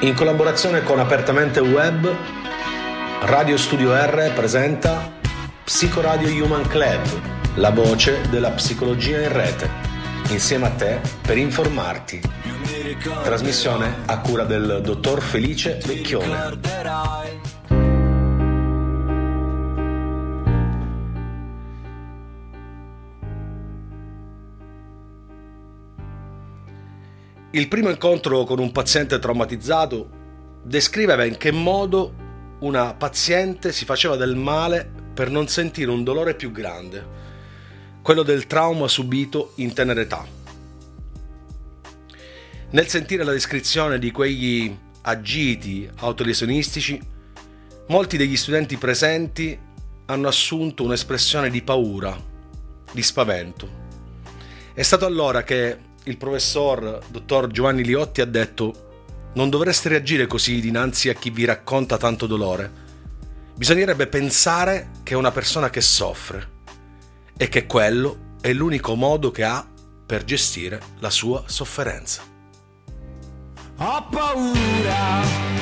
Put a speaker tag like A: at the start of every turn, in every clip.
A: In collaborazione con Apertamente Web, Radio Studio R presenta Psicoradio Human Club, la voce della psicologia in rete, insieme a te per informarti. Trasmissione a cura del dottor Felice Vecchione. Il primo incontro con un paziente traumatizzato descriveva in che modo una paziente si faceva del male per non sentire un dolore più grande, quello del trauma subito in tenera età. Nel sentire la descrizione di quegli agiti autolesionistici, molti degli studenti presenti hanno assunto un'espressione di paura, di spavento. È stato allora che il professor dottor Giovanni Liotti ha detto non dovreste reagire così dinanzi a chi vi racconta tanto dolore. Bisognerebbe pensare che è una persona che soffre e che quello è l'unico modo che ha per gestire la sua sofferenza. Ho paura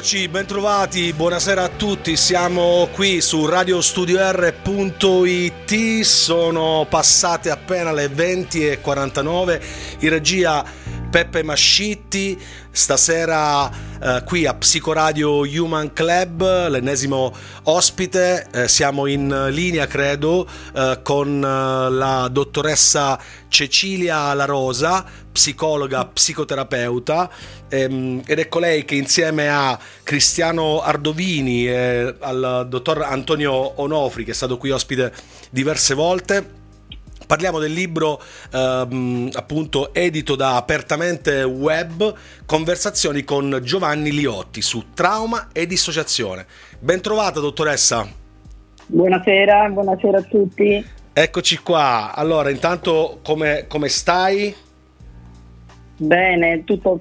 A: Eccoci, bentrovati, buonasera a tutti, siamo qui su radiostudior.it, sono passate appena le 20.49, in regia Peppe Mascitti, stasera eh, qui a Psicoradio Human Club, l'ennesimo ospite, eh, siamo in linea credo eh, con eh, la dottoressa Cecilia La Rosa, psicologa, psicoterapeuta ehm, ed è colei che insieme a Cristiano Ardovini e al dottor Antonio Onofri che è stato qui ospite diverse volte Parliamo del libro ehm, appunto edito da Apertamente Web, Conversazioni con Giovanni Liotti su trauma e dissociazione. Ben trovata dottoressa.
B: Buonasera, buonasera a tutti.
A: Eccoci qua. Allora, intanto come, come stai?
B: Bene, tutto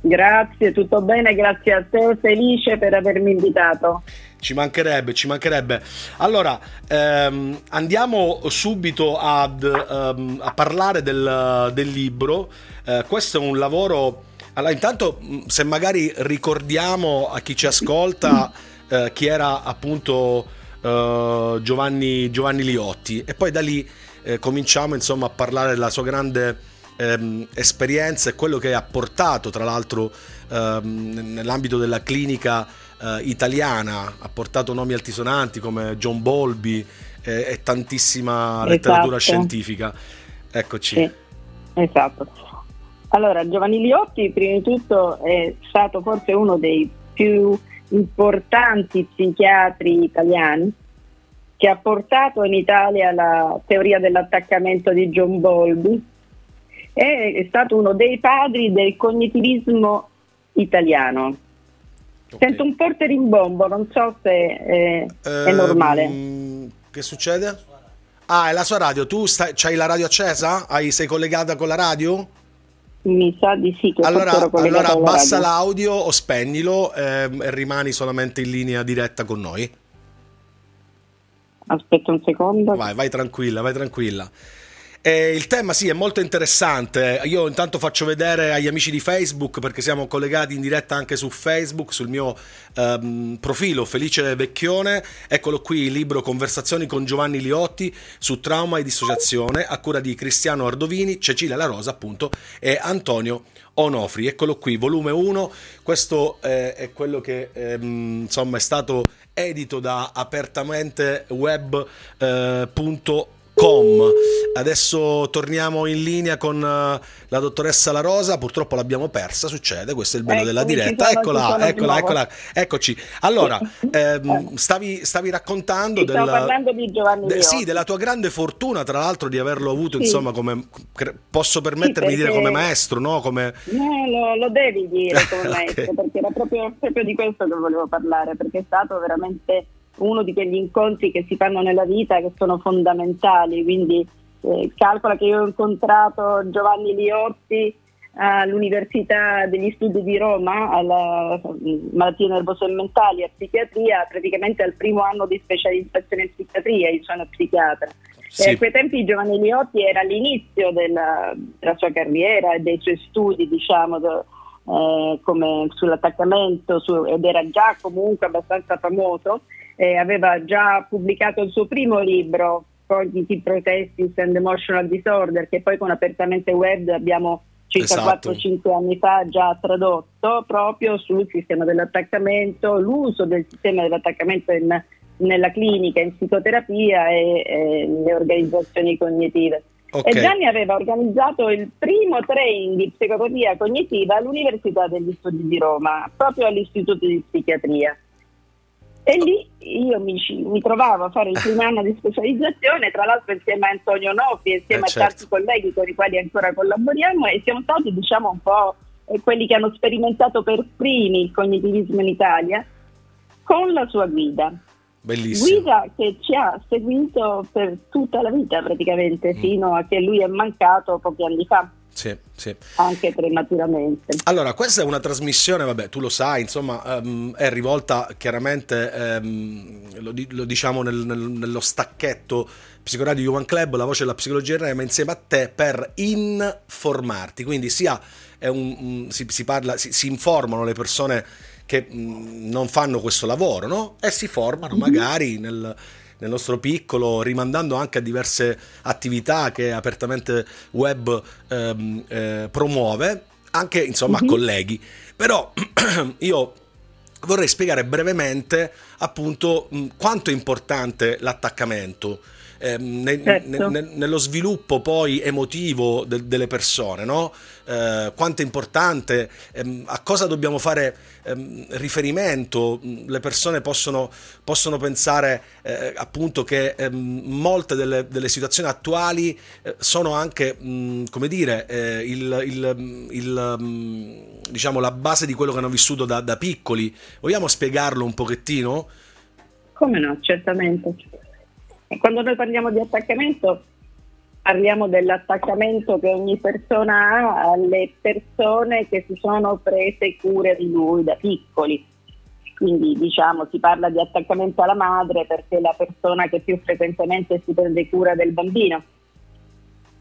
B: Grazie, tutto bene, grazie a te, felice per avermi invitato.
A: Ci mancherebbe, ci mancherebbe. Allora, ehm, andiamo subito ad, ehm, a parlare del, del libro. Eh, questo è un lavoro... Allora, intanto, se magari ricordiamo a chi ci ascolta eh, chi era appunto eh, Giovanni, Giovanni Liotti, e poi da lì eh, cominciamo insomma a parlare della sua grande ehm, esperienza e quello che ha portato tra l'altro ehm, nell'ambito della clinica eh, italiana, ha portato nomi altisonanti come John Bolby eh, e tantissima esatto. letteratura scientifica. Eccoci.
B: Sì, esatto. Allora, Giovanni Liotti, prima di tutto, è stato forse uno dei più importanti psichiatri italiani che ha portato in Italia la teoria dell'attaccamento di John Bowlby è stato uno dei padri del cognitivismo italiano. Okay. Sento un porto rimbombo, non so se è, eh, è normale.
A: Ehm, che succede? Ah, è la sua radio. Tu stai, hai la radio accesa? Hai, sei collegata con la radio?
B: Mi sa di sì.
A: allora, allora abbassa l'audio o spegnilo ehm, e rimani solamente in linea diretta con noi.
B: Aspetta un secondo.
A: Vai, vai tranquilla, vai tranquilla. Eh, il tema sì è molto interessante. Io intanto faccio vedere agli amici di Facebook perché siamo collegati in diretta anche su Facebook, sul mio ehm, profilo Felice Vecchione. Eccolo qui il libro Conversazioni con Giovanni Liotti su trauma e dissociazione a cura di Cristiano Ardovini, Cecilia La Rosa appunto e Antonio Onofri. Eccolo qui, volume 1. Questo eh, è quello che ehm, insomma è stato edito da apertamenteweb.com. Eh, Com. Adesso torniamo in linea con uh, la dottoressa La Rosa, purtroppo l'abbiamo persa, succede, questo è il bello ecco, della diretta. Eccola, eccola, eccola, eccoci. Allora, ehm, stavi, stavi, raccontando
B: del, parlando di Giovanni
A: de, sì, della tua grande fortuna, tra l'altro, di averlo avuto, sì. insomma, come posso permettermi sì, di dire come maestro, no? Come...
B: No, lo, lo devi dire come maestro, okay. perché era proprio, proprio di questo che volevo parlare, perché è stato veramente uno di quegli incontri che si fanno nella vita che sono fondamentali, quindi eh, calcola che io ho incontrato Giovanni Liotti all'Università degli Studi di Roma, alla malattie nervose e mentali e psichiatria, praticamente al primo anno di specializzazione in psichiatria, io sono psichiatra. Sì. E a quei tempi Giovanni Liotti era all'inizio della, della sua carriera e dei suoi studi, diciamo, eh, come sull'attaccamento su, ed era già comunque abbastanza famoso eh, aveva già pubblicato il suo primo libro, Cognitive Protestis and Emotional Disorder, che poi con Apertamente Web abbiamo circa esatto. 4-5 anni fa già tradotto proprio sul sistema dell'attaccamento, l'uso del sistema dell'attaccamento in, nella clinica, in psicoterapia e, e nelle organizzazioni cognitive. Okay. E Gianni aveva organizzato il primo training di psicoterapia cognitiva all'Università degli Studi di Roma, proprio all'Istituto di Psichiatria. E lì io mi, mi, trovavo a fare il primo anno di specializzazione, tra l'altro insieme a Antonio Nofi, insieme eh, certo. a tanti colleghi con i quali ancora collaboriamo e siamo stati diciamo un po' quelli che hanno sperimentato per primi il cognitivismo in Italia con la sua guida.
A: Bellissimo.
B: Guida che ci ha seguito per tutta la vita praticamente, mm. fino a che lui è mancato pochi anni fa.
A: Sì, sì.
B: Anche prematuramente.
A: Allora, questa è una trasmissione, vabbè, tu lo sai, insomma, um, è rivolta chiaramente, um, lo, lo, diciamo nel, nel, nello stacchetto Psicoradio Human Club, la voce della psicologia REMA insieme a te per informarti. Quindi sia un, un, si, si, parla, si, si informano le persone che mh, non fanno questo lavoro, no? E si formano mm-hmm. magari nel nel nostro piccolo, rimandando anche a diverse attività che apertamente web ehm, eh, promuove, anche insomma a mhm. colleghi. Però io vorrei spiegare brevemente appunto quanto è importante l'attaccamento eh, ne, certo. ne, nello sviluppo poi emotivo de, delle persone, no? eh, quanto è importante, ehm, a cosa dobbiamo fare ehm, riferimento, le persone possono, possono pensare eh, appunto che ehm, molte delle, delle, situazioni attuali eh, sono anche, mh, come dire, eh, il, il, il mh, diciamo, la base di quello che hanno vissuto da, da piccoli. Vogliamo spiegarlo un pochettino?
B: Come no, certamente. E quando noi parliamo di attaccamento, parliamo dell'attaccamento che ogni persona ha alle persone che si sono prese cure di lui da piccoli. Quindi diciamo si parla di attaccamento alla madre perché è la persona che più frequentemente si prende cura del bambino.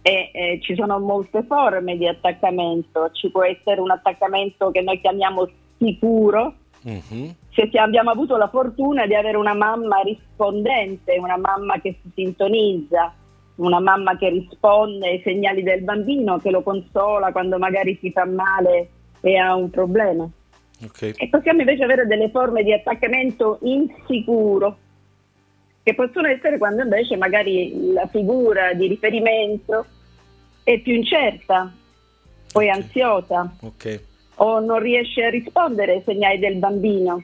B: E, eh, ci sono molte forme di attaccamento, ci può essere un attaccamento che noi chiamiamo sicuro, mm-hmm se abbiamo avuto la fortuna di avere una mamma rispondente, una mamma che si sintonizza, una mamma che risponde ai segnali del bambino, che lo consola quando magari si fa male e ha un problema. Okay. E possiamo invece avere delle forme di attaccamento insicuro, che possono essere quando invece magari la figura di riferimento è più incerta, poi okay. ansiosa, okay. O non riesce a rispondere ai segnali del bambino,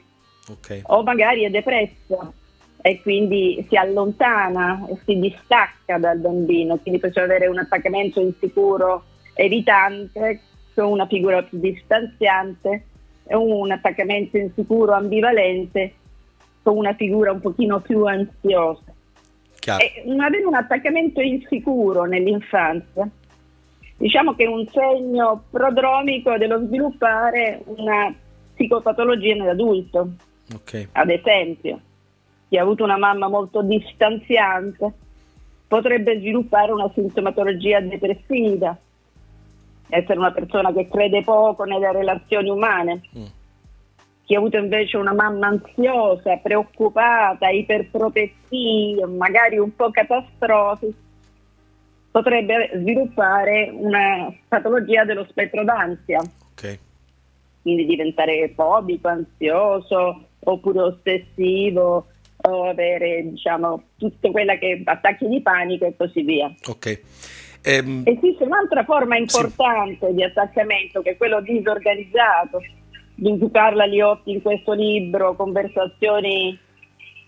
B: o magari è depressa e quindi si allontana e si distacca dal bambino, quindi possiamo avere un attaccamento insicuro evitante con una figura più distanziante un attaccamento insicuro ambivalente con una figura un pochino più ansiosa. E avere un attaccamento insicuro nell'infanzia, diciamo che è un segno prodromico dello sviluppare una psicopatologia nell'adulto. Okay. Ad esempio, chi ha avuto una mamma molto distanziante potrebbe sviluppare una sintomatologia depressiva, essere una persona che crede poco nelle relazioni umane. Mm. Chi ha avuto invece una mamma ansiosa, preoccupata, iperprotettiva, magari un po' catastrofica, potrebbe sviluppare una patologia dello spettro d'ansia. Okay. Quindi diventare fobico, ansioso oppure ossessivo, o avere diciamo tutto quello che attacchi di panico e così via.
A: Ok.
B: Ehm... Esiste un'altra forma importante sì. di attaccamento che è quello disorganizzato, di cui parla Liotti in questo libro, Conversazioni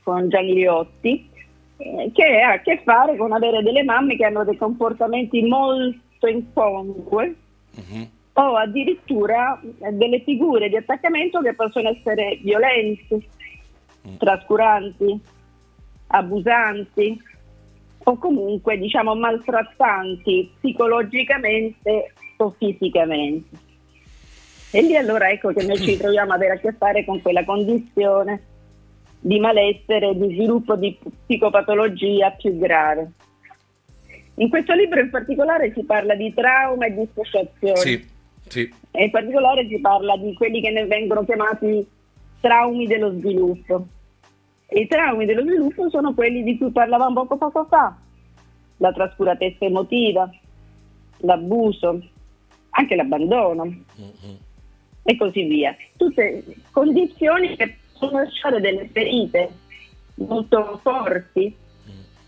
B: con Gianni Liotti, che ha a che fare con avere delle mamme che hanno dei comportamenti molto incongrui uh-huh. o addirittura delle figure di attaccamento che possono essere violenti trascuranti, abusanti o comunque diciamo maltrattanti psicologicamente o fisicamente. E lì allora ecco che noi ci troviamo ad avere a che fare con quella condizione di malessere, di sviluppo di psicopatologia più grave. In questo libro in particolare si parla di trauma e dissociazione. Sì, sì. E in particolare si parla di quelli che ne vengono chiamati traumi dello sviluppo. E I traumi dello sviluppo sono quelli di cui parlavamo poco poco fa, la trascuratezza emotiva, l'abuso, anche l'abbandono mm-hmm. e così via. Tutte condizioni che possono lasciare delle ferite molto forti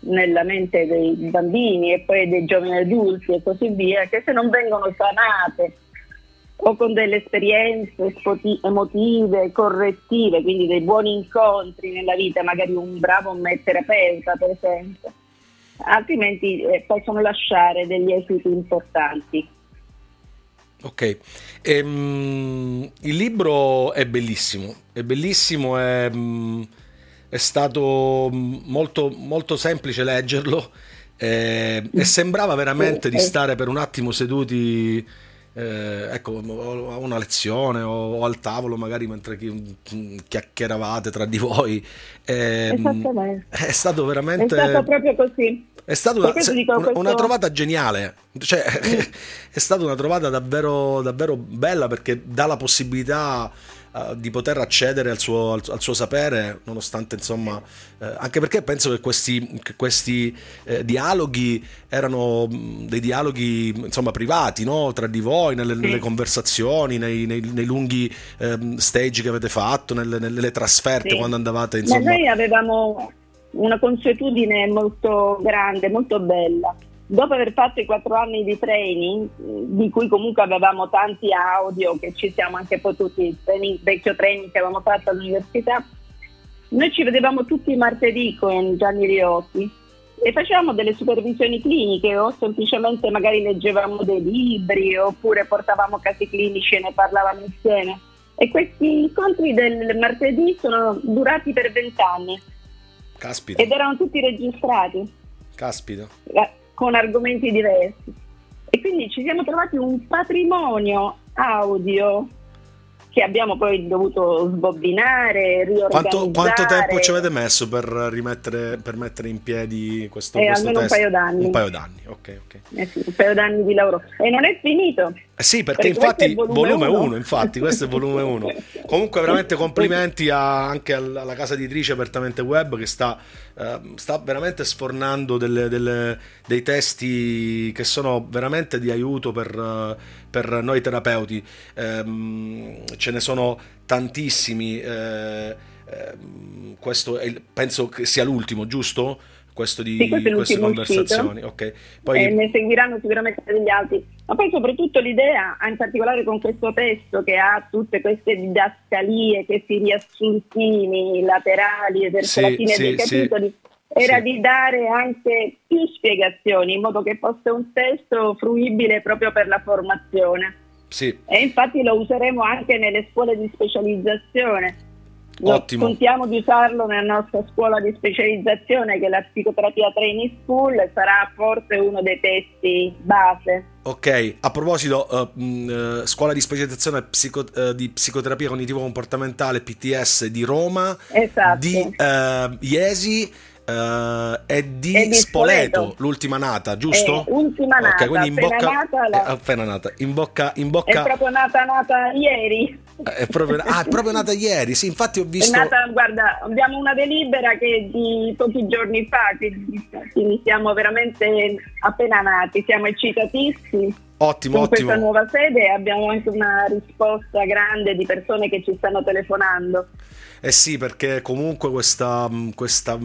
B: nella mente dei bambini e poi dei giovani adulti e così via, che se non vengono sanate o con delle esperienze emotive, correttive, quindi dei buoni incontri nella vita, magari un bravo terapeuta per esempio, altrimenti eh, possono lasciare degli esiti importanti.
A: Ok, ehm, il libro è bellissimo, è bellissimo, è, mm, è stato molto, molto semplice leggerlo. Eh, e sembrava veramente di stare per un attimo seduti eh, ecco, a una lezione o, al tavolo magari mentre chiacchieravate tra di voi.
B: Eh,
A: è stato veramente...
B: È stato proprio così.
A: È stata una, una, una, trovata geniale, cioè, mm. è stata una trovata davvero, davvero bella perché dà la possibilità uh, di poter accedere al suo, al, al suo sapere, nonostante insomma, eh, anche perché penso che questi, che questi eh, dialoghi erano mm, dei dialoghi insomma privati no? tra di voi, nelle, sì. nelle conversazioni, nei, nei, nei lunghi eh, stage che avete fatto, nelle, nelle trasferte sì. quando andavate insomma.
B: Ma noi avevamo una consuetudine molto grande, molto bella dopo aver fatto i quattro anni di training, di cui comunque avevamo tanti audio che ci siamo anche potuti, il training, vecchio training che avevamo fatto all'università, noi ci vedevamo tutti martedì con Gianni Riotti e facevamo delle supervisioni cliniche o semplicemente magari leggevamo dei libri oppure portavamo casi clinici e ne parlavamo insieme. E questi incontri del martedì sono durati per vent'anni.
A: Caspita.
B: Ed erano tutti registrati.
A: Caspita
B: con argomenti diversi. E quindi ci siamo trovati un patrimonio audio che abbiamo poi dovuto sbobbinare, riorganizzare.
A: Quanto, quanto tempo ci avete messo per rimettere per mettere in piedi questo,
B: eh,
A: questo
B: almeno
A: test?
B: un paio d'anni.
A: Un paio d'anni, ok, ok.
B: Eh sì, un paio d'anni di lavoro. E non è finito.
A: Eh sì, perché,
B: Perché
A: infatti
B: volume
A: 1,
B: uno.
A: infatti, questo è volume 1. Comunque veramente complimenti a- anche al- alla casa editrice Apertamente Web che sta, eh, sta veramente sfornando delle- delle- dei testi che sono veramente di aiuto per, eh, per noi terapeuti. Ehm, ce ne sono tantissimi. eh, ehm, questo è penso che sia l'ultimo, giusto? Questo di
B: Sì,
A: queste conversazioni. Ok. Poi
B: e ne seguiranno sicuramente degli altri. Ma poi soprattutto l'idea, in particolare con questo testo che ha tutte queste didascalie, questi riassuntini laterali verso
A: Sì,
B: la fine
A: sì,
B: dei capitoli, era di dare anche più spiegazioni in modo che fosse un testo fruibile proprio per la formazione.
A: sì,
B: E infatti lo useremo anche nelle scuole di specializzazione.
A: Ottimo.
B: Contiamo di usarlo nella nostra scuola di specializzazione che è la psicoterapia training school sarà forse uno dei testi base.
A: Ok, a proposito, eh, mh, eh, scuola di specializzazione psico- eh, di psicoterapia cognitivo-comportamentale PTS di Roma,
B: Esatto.
A: di eh, Iesi eh, e di,
B: di
A: Spoleto,
B: Spoleto.
A: l'ultima nata, giusto?
B: Eh, ultima nata,
A: Ok, quindi in
B: appena
A: bocca,
B: nata la-
A: appena nata, in bocca, in
B: È
A: bocca
B: proprio nata nata ieri.
A: È proprio, ah, è proprio nata ieri, sì, infatti ho
B: È
A: visto...
B: nata, guarda, abbiamo una delibera che è di pochi giorni fa, quindi, siamo veramente appena nati, siamo eccitatissimi.
A: Ottimo,
B: con
A: ottimo.
B: questa nuova sede abbiamo anche una risposta grande di persone che ci stanno telefonando.
A: Eh sì, perché comunque questa... mh, questa,
B: La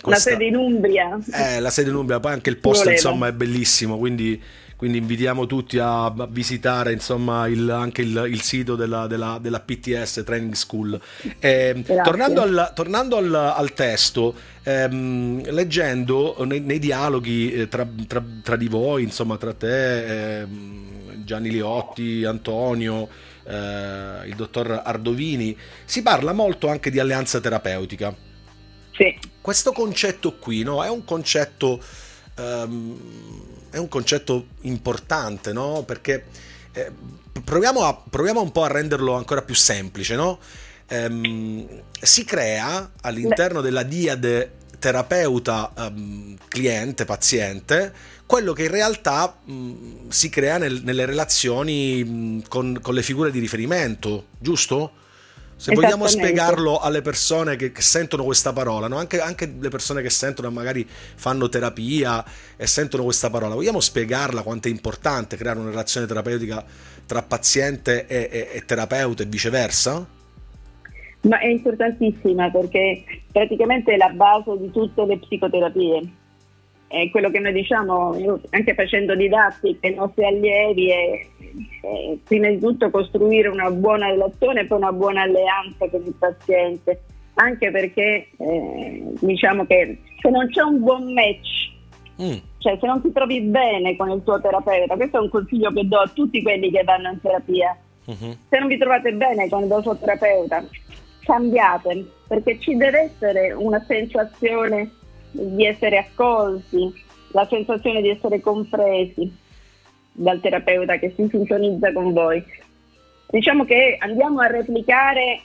A: questa-
B: sede in Umbria.
A: Eh, la sede in Umbria, poi anche il posto insomma è bellissimo, quindi, quindi invitiamo tutti a, visitare insomma il- anche il, il sito della, della- della PTS Training School. Eh, tornando al, tornando al- al testo, ehm, leggendo nei, nei dialoghi eh, tra, tra- tra di voi, insomma tra te, ehm, Gianni Liotti, Antonio, eh, il dottor Ardovini, si parla molto anche di alleanza terapeutica.
B: Sì,
A: questo concetto qui no, è un concetto ehm, è un concetto importante no? perché eh, proviamo, a, proviamo un po' a renderlo ancora più semplice no? Ehm, si crea all'interno della diade terapeuta ehm, cliente paziente quello che in realtà mh, si crea nel- nelle relazioni mh, con, con le figure di riferimento giusto? Se vogliamo spiegarlo alle persone che, che sentono questa parola, no? anche, anche le persone che sentono, magari fanno terapia e sentono questa parola, vogliamo spiegarla quanto è importante creare una relazione terapeutica tra paziente e, e- e terapeuta e viceversa?
B: ma è importantissima perché praticamente è la base di tutte le psicoterapie. È quello che noi diciamo, anche facendo didattica ai nostri allievi, è, è prima di tutto costruire una buona relazione e poi una buona alleanza con il paziente, anche perché eh, diciamo che se non c'è un buon match
A: Mm,
B: cioè se non ti trovi bene con il tuo terapeuta, questo è un consiglio che do a tutti quelli che vanno in terapia,
A: mhm.
B: se non vi trovate bene con il vostro terapeuta, cambiate, perché ci deve essere una sensazione di essere accolti, la sensazione di essere compresi dal terapeuta che si sintonizza con voi. Diciamo che andiamo a replicare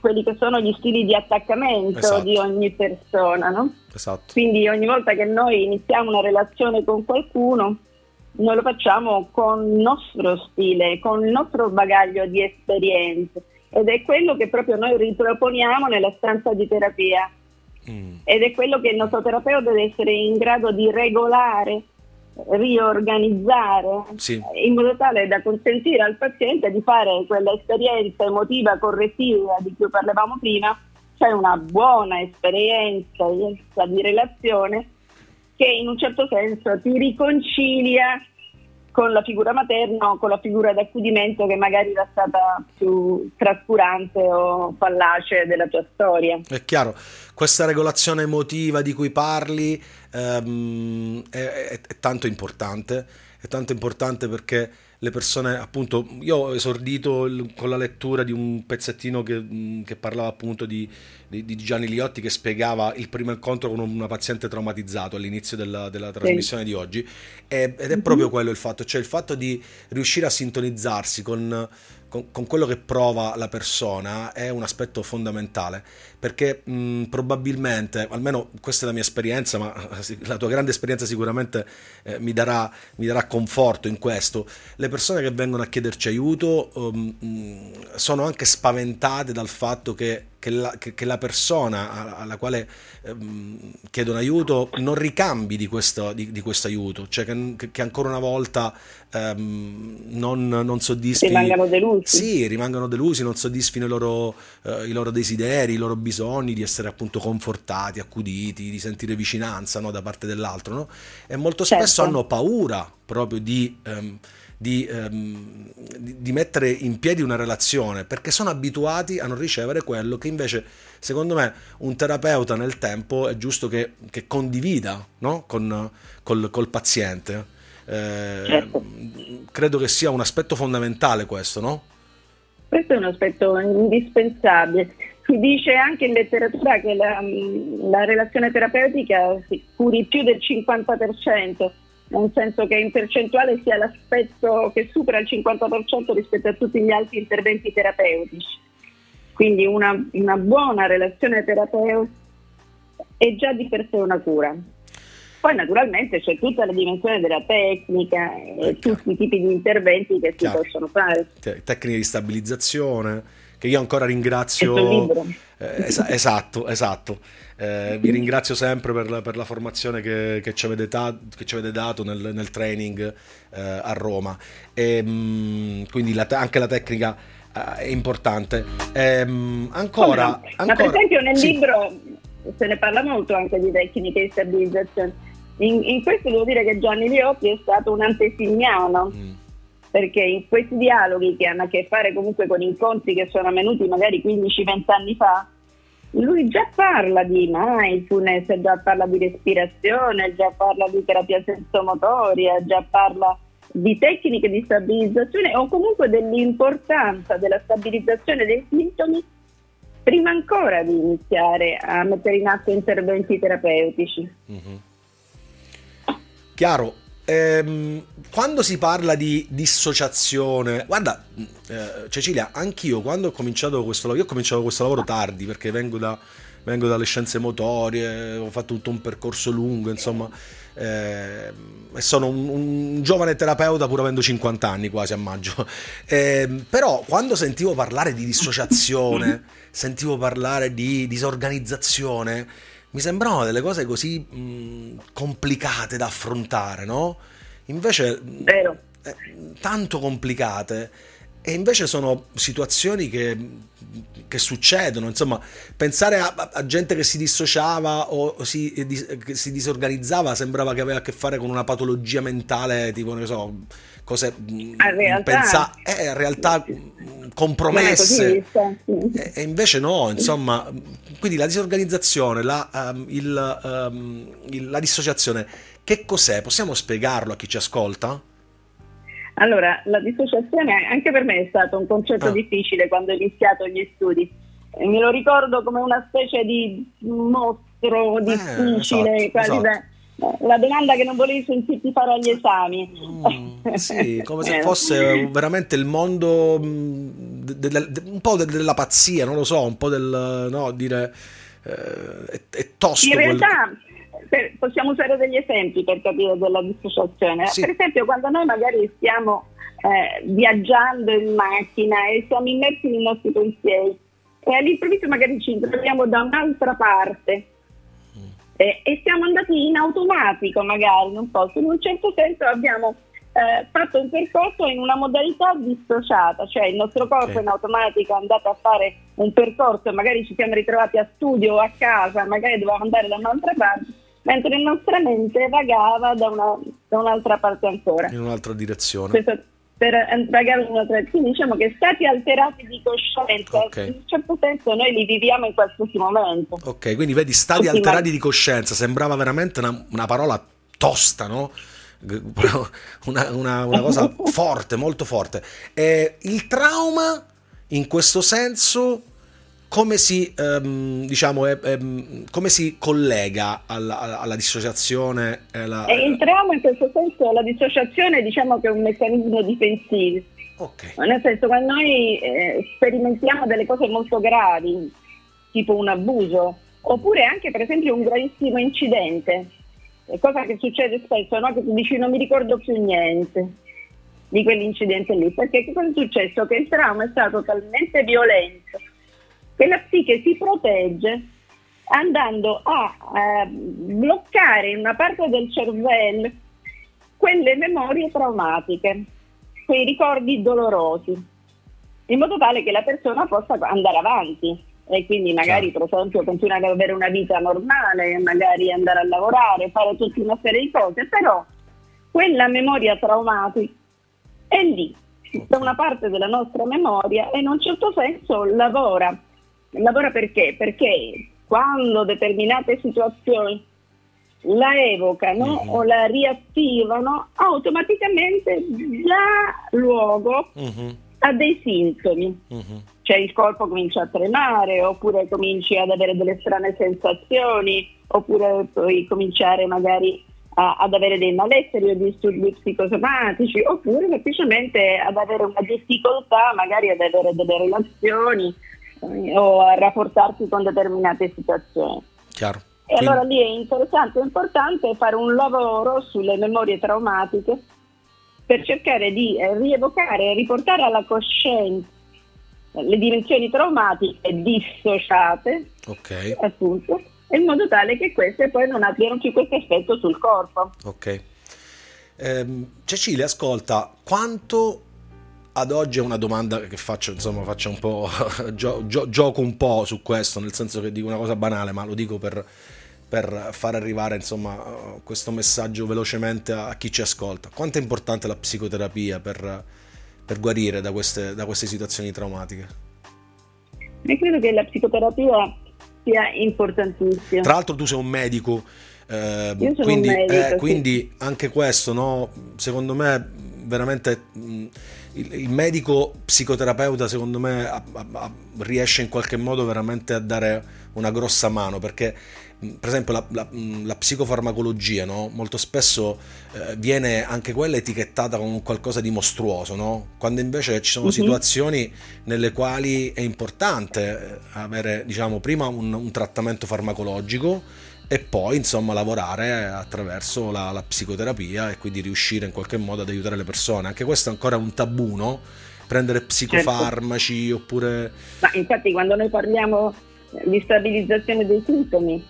B: quelli che sono gli stili di attaccamento
A: Esatto.
B: di ogni persona, no?
A: Esatto.
B: Quindi ogni volta che noi iniziamo una relazione con qualcuno, noi lo facciamo con il nostro stile, con il nostro bagaglio di esperienze ed è quello che proprio noi riproponiamo nella stanza di terapia
A: Mm,
B: ed è quello che il nostro terapeuta deve essere in grado di regolare, riorganizzare
A: Sì.
B: in modo tale da consentire al paziente di fare quell'esperienza emotiva correttiva di cui parlavamo prima, cioè una buona esperienza di relazione che in un certo senso ti riconcilia con la figura materna o con la figura d'accudimento che magari era stata più trascurante o fallace della tua storia.
A: È chiaro, questa regolazione emotiva di cui parli ehm, è, è- è tanto importante, è tanto importante perché le persone, appunto, io ho esordito il- con la lettura di un pezzettino che, mh, che parlava appunto di, di- di Gianni Liotti che spiegava il primo incontro con una paziente traumatizzato all'inizio della, della trasmissione di oggi e- ed è
B: Mhm.
A: proprio quello il fatto, cioè il fatto di riuscire a sintonizzarsi con con, con, quello che prova la persona è un aspetto fondamentale perché mh, probabilmente, almeno questa è la mia esperienza, ma la tua grande esperienza sicuramente eh, mi, darà, mi, darà, conforto in questo, le persone che vengono a chiederci aiuto um, sono anche spaventate dal fatto che che la, che, che la, persona alla quale ehm, chiedono aiuto non ricambi di questo, di, di questo aiuto, cioè che, che, ancora una volta ehm, non, non soddisfi...
B: Rimangano delusi.
A: Sì, rimangano delusi, non soddisfino i loro, eh, i loro desideri, i loro bisogni di essere appunto confortati, accuditi, di sentire vicinanza no, da parte dell'altro. No? E molto spesso certo. hanno paura proprio di... Ehm, di, ehm, di, mettere in piedi una relazione perché sono abituati a non ricevere quello che invece secondo me un terapeuta nel tempo è giusto che, che condivida no? Con, col, col, paziente. Eh, certo. Credo che sia un aspetto fondamentale questo, no?
B: Questo è un aspetto indispensabile. Si dice anche in letteratura che la, la relazione terapeutica si curi più del 50% nel senso che in percentuale sia l'aspetto che supera il 50% rispetto a tutti gli altri interventi terapeutici. Quindi una, una buona relazione terapeutica è già di per sé una cura. Poi naturalmente c'è tutta la dimensione della tecnica e eh, tutti i tipi di interventi che chiaro. si possono fare.
A: Tecniche di stabilizzazione, che io ancora ringrazio. Eh, es- esatto, esatto. Eh, vi ringrazio sempre per la, per la formazione che, che, ci ta- che, ci avete dato nel, nel training eh, a Roma. E, mh, mm, quindi la te- anche la tecnica eh, è importante. E, mh, mm, ancora,
B: ancora, Ma per esempio nel sì. libro se ne parla molto anche di tecniche di stabilizzazione. In, in questo devo dire che Gianni Lioppi è stato un antesignano. Mm perché in questi dialoghi che hanno a che fare comunque con incontri che sono avvenuti magari 15-20 anni fa, lui già parla di mindfulness, già parla di respirazione, già parla di terapia sensomotoria, già parla di tecniche di stabilizzazione o comunque dell'importanza della stabilizzazione dei sintomi prima ancora di iniziare a mettere in atto interventi terapeutici. Mm-hmm.
A: Chiaro, ehm, quando si parla di dissociazione, guarda, eh, Cecilia, anch'io quando ho cominciato questo lavoro, io ho cominciato questo lavoro tardi perché vengo, da, vengo dalle scienze motorie, ho fatto tutto un percorso lungo, insomma, eh, e sono un, un, giovane terapeuta pur avendo 50 anni quasi a maggio. Eh, però quando sentivo parlare di dissociazione, sentivo parlare di disorganizzazione, mi sembravano delle cose così mh, complicate da affrontare, no? Invece,
B: Vero.
A: Eh, tanto complicate. E invece sono situazioni che, che succedono, insomma, pensare a, a, gente che si dissociava o si, che si disorganizzava sembrava che aveva a che fare con una patologia mentale, tipo, non so, cose
B: realtà, pensa,
A: eh, realtà compromesse. E, e, invece no, insomma, quindi la disorganizzazione, la, um, il, um, il, la dissociazione, che cos'è? Possiamo spiegarlo a chi ci ascolta?
B: Allora, la dissociazione anche per me è stato un concetto ah. difficile quando ho iniziato gli studi. E me lo ricordo come una specie di mostro eh, difficile, esatto, quasi esatto. Da, la domanda che non volevi sentirti fare agli esami.
A: Mm, sì, come se fosse veramente il mondo mm, de, de, de, un po' della pazzia, non lo so, un po' del no, dire eh, è, è, tosto.
B: In realtà per, possiamo usare degli esempi per capire della dissociazione. Sì. Per esempio, quando noi magari stiamo eh, viaggiando in macchina e siamo immersi nei nostri pensieri e all'improvviso magari ci troviamo da un'altra parte eh, e siamo andati in automatico magari in un posto, in un certo senso abbiamo eh, fatto un percorso in una modalità dissociata, cioè il nostro corpo okay. in automatico è andato a fare un percorso e magari ci siamo ritrovati a studio o a casa, magari dovevamo andare da un'altra parte, mentre la nostra mente vagava da, una, da un'altra parte ancora.
A: In un'altra direzione.
B: Questo per pagare una tre. Quindi diciamo che stati alterati di coscienza, okay. in un certo senso noi li viviamo in qualsiasi momento.
A: Ok, quindi vedi, stati Tutti alterati di coscienza, sembrava veramente una, una parola tosta, no? Una, una, una cosa forte, molto forte. E il trauma, in questo senso, come si, ehm, diciamo, ehm, come si collega alla, alla dissociazione?
B: Alla... E entriamo in questo senso, la dissociazione diciamo che è un meccanismo difensivo. Okay. Nel senso che noi eh, sperimentiamo delle cose molto gravi, tipo un abuso, oppure anche per esempio un gravissimo incidente, cosa che succede spesso, no? che tu dici non mi ricordo più niente di quell'incidente lì, perché che cosa è successo? Che il trauma è stato talmente violento che la psiche si protegge andando a eh, bloccare in una parte del cervello quelle memorie traumatiche, quei ricordi dolorosi, in modo tale che la persona possa andare avanti e quindi magari per esempio continuare ad avere una vita normale, magari andare a lavorare, fare tutta una serie di cose, però quella memoria traumatica è lì, da una parte della nostra memoria e in un certo senso lavora Lavora perché? Perché quando determinate situazioni la evocano uh-huh. o la riattivano, automaticamente dà luogo uh-huh. a dei sintomi. Uh-huh. Cioè il corpo comincia a tremare, oppure cominci ad avere delle strane sensazioni, oppure puoi cominciare magari a, ad avere dei malesseri o disturbi psicosomatici, oppure semplicemente ad avere una difficoltà magari ad avere delle relazioni o a rapportarsi con determinate situazioni.
A: Chiaro.
B: E Quindi... allora lì è interessante e importante fare un lavoro sulle memorie traumatiche per cercare di eh, rievocare e riportare alla coscienza le dimensioni traumatiche dissociate,
A: okay.
B: appunto, in modo tale che queste poi non abbiano più questo effetto sul corpo.
A: Ok. Eh, Cecilia, ascolta, quanto ad oggi è una domanda che faccio, insomma, faccio un po', gio, gio, gioco un po' su questo, nel senso che dico una cosa banale, ma lo dico per, per far arrivare insomma, questo messaggio velocemente a chi ci ascolta. Quanto è importante la psicoterapia per, per guarire da queste, da queste situazioni traumatiche?
B: Io credo che la psicoterapia sia importantissima.
A: Tra l'altro tu sei un medico, eh, quindi,
B: medico,
A: eh, quindi anche questo, no, secondo me, veramente... Mh, il, il medico psicoterapeuta secondo me a, a, riesce in qualche modo veramente a dare una grossa mano perché per esempio la, la, la psicofarmacologia no? molto spesso eh, viene anche quella etichettata come qualcosa di mostruoso no? quando invece ci sono uh-huh. situazioni nelle quali è importante eh, avere diciamo prima un, un trattamento farmacologico e poi insomma lavorare attraverso la, la, psicoterapia e quindi riuscire in qualche modo ad aiutare le persone. Anche questo è ancora un tabù, no? Prendere psicofarmaci certo. oppure...
B: Ma infatti quando noi parliamo di stabilizzazione dei sintomi,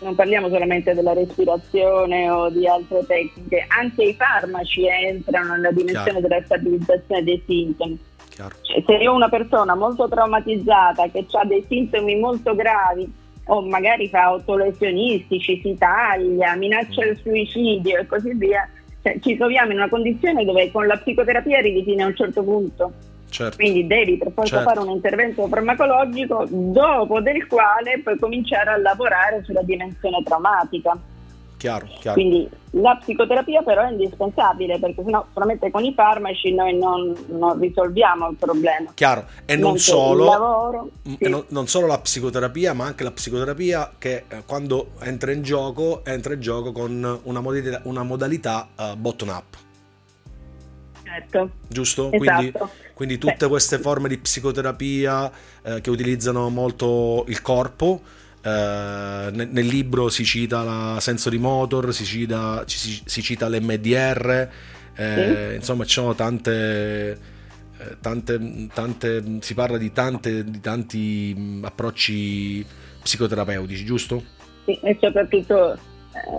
B: non parliamo solamente della respirazione o di altre tecniche, anche i farmaci entrano nella dimensione Chiaro. della stabilizzazione dei sintomi. Cioè, se io ho una persona molto traumatizzata che ha dei sintomi molto gravi o magari fa autolesionistici, si taglia, minaccia il suicidio e così via, cioè, ci troviamo in una condizione dove con la psicoterapia arrivi fino a un certo punto. Certo. Quindi devi per forza certo. fare un intervento farmacologico dopo del quale puoi cominciare a lavorare sulla dimensione traumatica.
A: Chiaro, chiaro.
B: Quindi la psicoterapia però è indispensabile perché sennò solamente con i farmaci noi non, non risolviamo il problema.
A: Chiaro, e non solo, lavoro, mm, sì. non, non solo, la psicoterapia ma anche la psicoterapia che eh, quando entra in gioco entra in gioco con una modalità, una modalità uh, bottom up.
B: Certo.
A: Giusto? Esatto. Quindi, quindi, tutte queste forme di psicoterapia eh, che utilizzano molto il corpo Uh, nel, libro si cita la sensory motor, si cita, si, si cita l'MDR, eh, sì. insomma ci sono tante, eh, tante, tante, si parla di, tante, di tanti mm, approcci psicoterapeutici, giusto?
B: Sì, e soprattutto eh,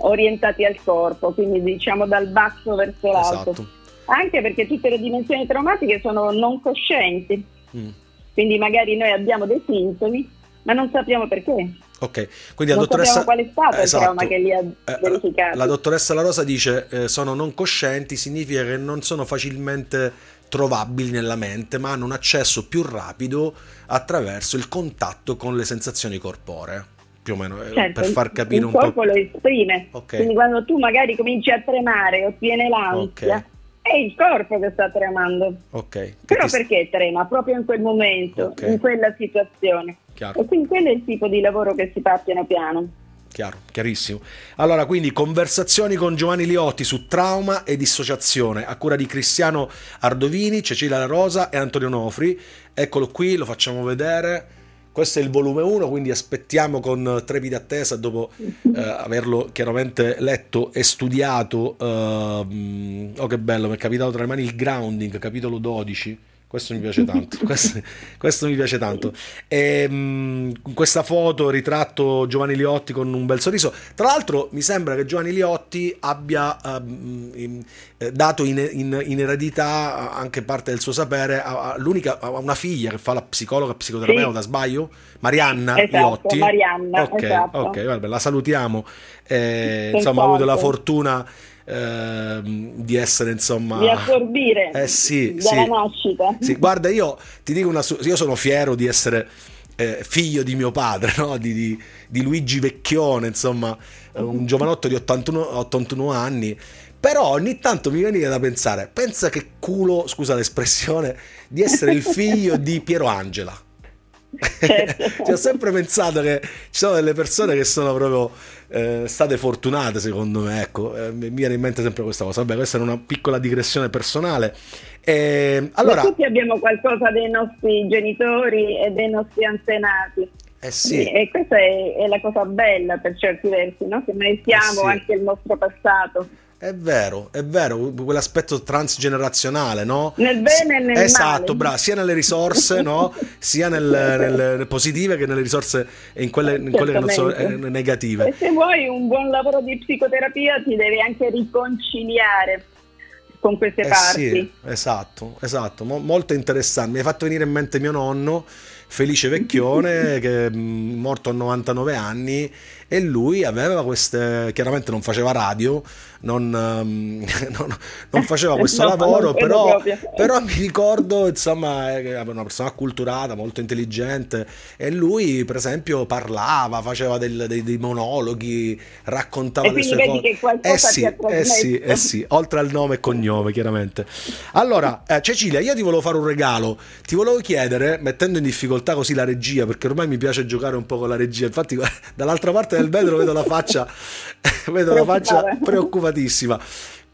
B: orientati al corpo, quindi diciamo dal basso verso l'alto. Esatto. Anche perché tutte le dimensioni traumatiche sono non coscienti, mm. quindi magari noi abbiamo dei sintomi, ma non sappiamo perché.
A: Ok, quindi
B: la
A: non dottoressa...
B: qual è stato esatto. il trauma che li ha eh, verificato.
A: La dottoressa La Rosa dice eh, sono non coscienti, significa che non sono facilmente trovabili nella mente, ma hanno un accesso più rapido attraverso il contatto con le sensazioni corporee. Più o meno, eh,
B: certo,
A: per far capire
B: un
A: po'.
B: Il corpo lo esprime. Okay. Quindi quando tu magari cominci a tremare o tiene l'ansia, okay è il corpo che sta tremando.
A: Ok.
B: Però perché trema? Proprio in quel momento, in quella situazione. Chiaro. E quindi quello è il tipo di lavoro che si fa piano piano.
A: Chiaro, chiarissimo. Allora, quindi conversazioni con Giovanni Liotti su trauma e dissociazione, a cura di Cristiano Ardovini, Cecilia La Rosa e Antonio Nofri. Eccolo qui, lo facciamo vedere. Questo è il volume 1, quindi aspettiamo con trepida attesa dopo eh, averlo chiaramente letto e studiato. Eh, oh che bello, mi è capitato tra le mani il grounding, capitolo 12 questo mi piace tanto. questo, questo mi piace tanto. E, mh, questa foto ritratto Giovanni Liotti con un bel sorriso. Tra l'altro, mi sembra che Giovanni Liotti abbia uh, in, eh, dato in, in, in, eredità anche parte del suo sapere a, a, a una figlia che fa la psicologa, psicoterapeuta, sì. sbaglio? Marianna
B: esatto,
A: Liotti.
B: Marianna,
A: ok,
B: esatto.
A: ok, vabbè, la salutiamo. Eh, insomma, ha avuto la fortuna eh, di essere insomma
B: di assorbire
A: eh, sì,
B: dalla
A: sì.
B: nascita
A: sì, guarda io ti dico una io sono fiero di essere eh, figlio di mio padre no? di, di, di, Luigi Vecchione insomma un giovanotto di 81, 81 anni però ogni tanto mi viene da pensare pensa che culo scusa l'espressione di essere il figlio di Piero Angela Certo. ho sempre pensato che ci sono delle persone che sono proprio eh, state fortunate, secondo me. Ecco, eh, mi viene in mente sempre questa cosa. Vabbè, questa è una piccola digressione personale. E, allora...
B: Ma tutti abbiamo qualcosa dei nostri genitori e dei nostri antenati.
A: Eh sì.
B: E questa è, è, la cosa bella per certi versi, no? che noi siamo eh sì. anche il nostro passato.
A: È vero, è vero, quell'aspetto transgenerazionale, no?
B: Nel bene e nel
A: esatto, bravo, sia nelle risorse, no? Sia nel, nelle positive che nelle risorse in quelle, in quelle che non sono eh, negative.
B: E se vuoi un buon lavoro di psicoterapia ti devi anche riconciliare con queste
A: eh
B: parti.
A: Sì, esatto, esatto, Mo- molto interessante. Mi hai fatto venire in mente mio nonno, Felice Vecchione, che è morto a 99 anni e lui aveva queste, chiaramente non faceva radio, non, um, non, non faceva questo no, lavoro, però, però, mi ricordo, insomma, che era una persona acculturata, molto intelligente e lui, per esempio, parlava, faceva del, dei, dei, monologhi, raccontava
B: le
A: sue
B: cose.
A: eh sì, eh sì, eh sì, oltre al nome e cognome, chiaramente. Allora, eh, Cecilia, io ti volevo fare un regalo, ti volevo chiedere, mettendo in difficoltà così la regia, perché ormai mi piace giocare un po' con la regia, infatti dall'altra parte del vetro vedo la faccia, vedo la faccia preoccupatissima.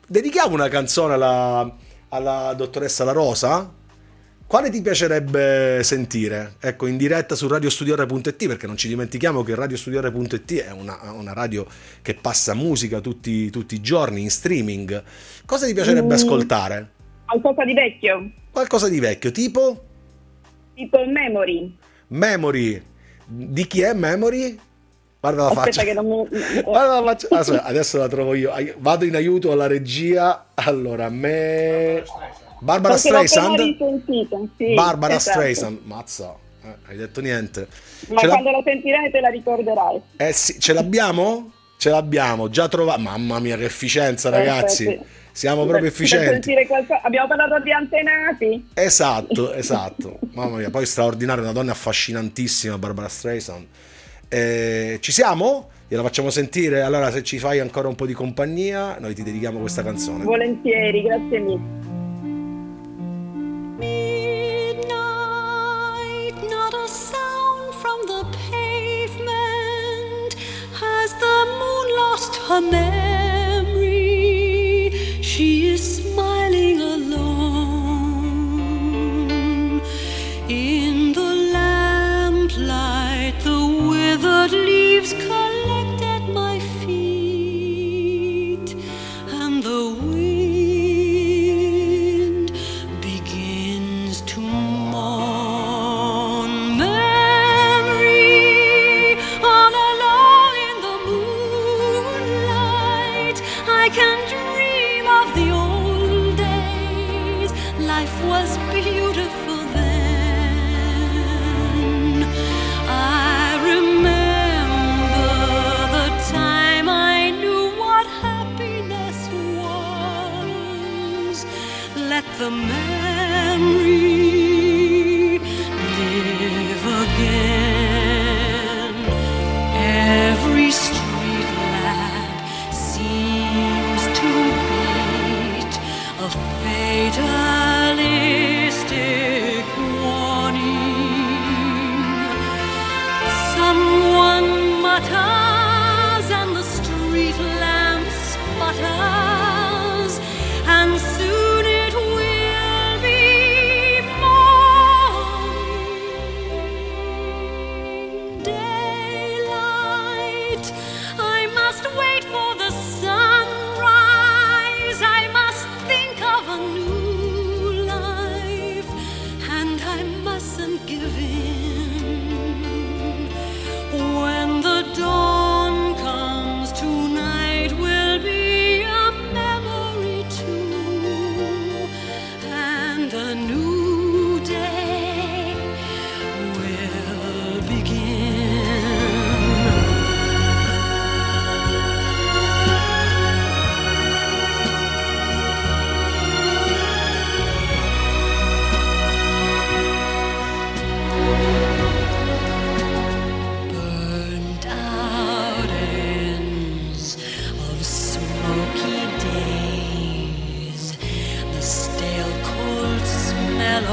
A: Dedichiamo una canzone alla, alla dottoressa La Rosa? Quale ti piacerebbe sentire? Ecco, in diretta su radiostudiore.it, perché non ci dimentichiamo che radiostudiore.it è una, una radio che passa musica tutti, tutti, i giorni in streaming. Cosa ti piacerebbe mm, ascoltare?
B: Qualcosa di vecchio.
A: Qualcosa di vecchio, tipo?
B: Tipo Memory.
A: Memory. Di chi è Memory? Guarda la
B: Aspetta
A: faccia.
B: Non.
A: Guarda la faccia. Aspetta, adesso la trovo io. Vado in aiuto alla regia. Allora, me. Barbara Streisand.
B: Sì,
A: Barbara esatto. Streisand. Mazza, eh, hai detto niente.
B: Ma ce quando la... la sentirai te la ricorderai.
A: Eh sì, ce l'abbiamo? Ce l'abbiamo, già trovato. Mamma mia, che efficienza, ragazzi. Sì. Siamo proprio efficienti.
B: Abbiamo parlato di antenati.
A: Esatto, esatto. Mamma mia, poi straordinaria, una donna affascinantissima, Barbara Streisand. Eh, ci siamo? Gliela facciamo sentire? Allora, se ci fai ancora un po' di compagnia, noi ti dedichiamo questa canzone.
B: Volentieri, grazie mille.
C: Midnight, not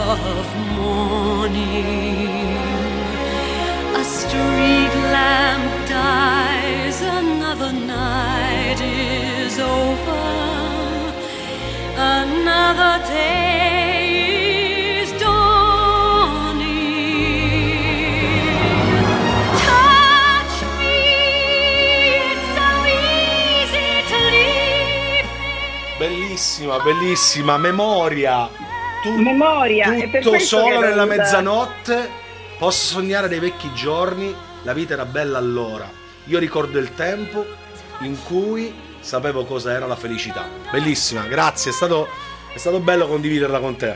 C: of morning. A street lamp dies, another night is over, another day.
A: Bellissima, bellissima, memoria. Tu-
B: Memoria,
A: Tutto solo nella
B: voluta-
A: mezzanotte. Posso sognare dei vecchi giorni. La vita era bella allora. Io ricordo il tempo in cui sapevo cosa era la felicità. Bellissima, grazie, è stato, è stato bello condividerla con te.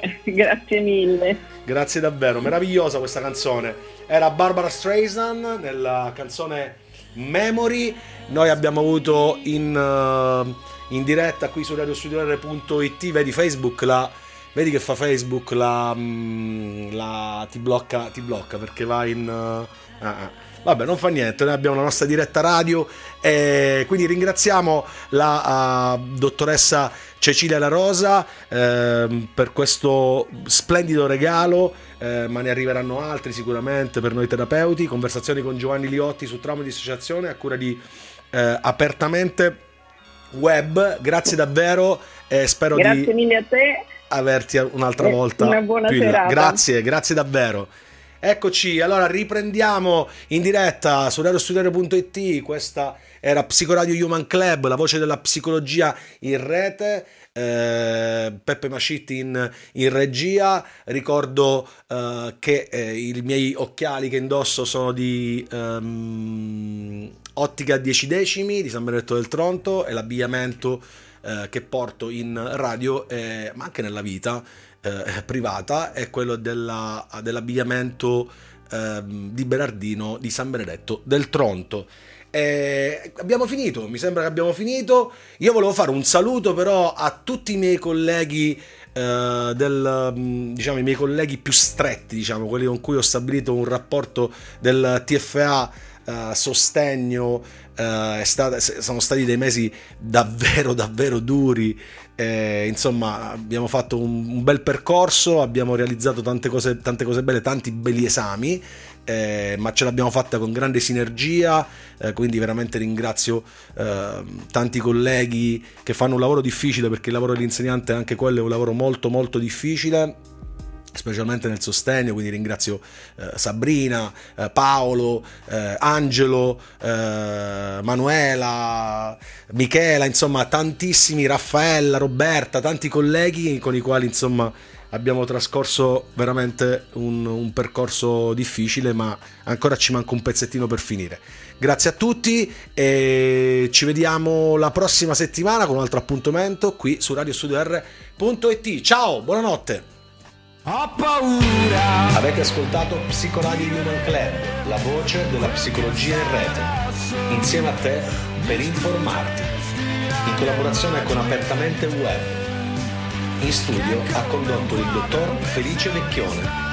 B: Grazie mille.
A: Grazie davvero, meravigliosa questa canzone. Era Barbara Streisand nella canzone Memory. Noi abbiamo avuto in, eh, in diretta qui su radiostudio.it, vedi Facebook la vedi che fa Facebook la, mm, la- ti blocca ti blocca perché va in eh, ah. Vabbè, non fa niente, noi abbiamo la nostra diretta radio e quindi ringraziamo la ah, dottoressa Cecilia La Rosa ehm, per questo splendido regalo, eh, ma ne arriveranno altri sicuramente per noi terapeuti. Conversazioni con Giovanni Liotti su trauma di associazione a cura di eh, Apertamente Web. Grazie davvero e spero
B: Grazie
A: di
B: mille a te.
A: averti un'altra volta.
B: una buona serata.
A: Grazie, grazie davvero. Eccoci, allora riprendiamo in diretta su radiostudio.it. Questa era Psicoradio Human Club, la voce della psicologia in rete. eh, Peppe Mascitti in, in regia. Ricordo eh, che eh, i miei occhiali che indosso sono di ehm, Ottica 10 decimi di San Benedetto del Tronto e l'abbigliamento eh, che porto in radio, eh, ma anche nella vita eh, privata, è quello della- dell'abbigliamento ehm, di Berardino di San Benedetto del Tronto. Eh, abbiamo finito, mi sembra che abbiamo finito. Io volevo fare un saluto però a tutti i miei colleghi, eh, del, mm, diciamo, i miei colleghi più stretti, diciamo, quelli con cui ho stabilito un rapporto del TFA eh, sostegno. è stata- sono stati dei mesi davvero, davvero duri. Eh, insomma, abbiamo fatto un, un bel percorso, abbiamo realizzato tante cose, tante cose belle, tanti belli esami eh, ma ce l'abbiamo fatta con grande sinergia, eh, quindi veramente ringrazio eh, tanti colleghi che fanno un lavoro difficile perché il lavoro dell'insegnante anche quello è un lavoro molto molto difficile specialmente nel sostegno, quindi ringrazio eh, Sabrina, eh, Paolo, eh, Angelo, eh, Manuela, Michela, insomma tantissimi, Raffaella, Roberta, tanti colleghi con i quali insomma abbiamo trascorso veramente un, un percorso difficile, ma ancora ci manca un pezzettino per finire. Grazie a tutti e ci vediamo la prossima settimana con un altro appuntamento qui su radiostudio.it. Ciao, buonanotte!
D: Ho paura.
A: Avete ascoltato Psicoradio Human Club, la voce della psicologia in rete, insieme a te per informarti, in collaborazione con Apertamente Web. In studio ha condotto il dottor Felice Vecchione.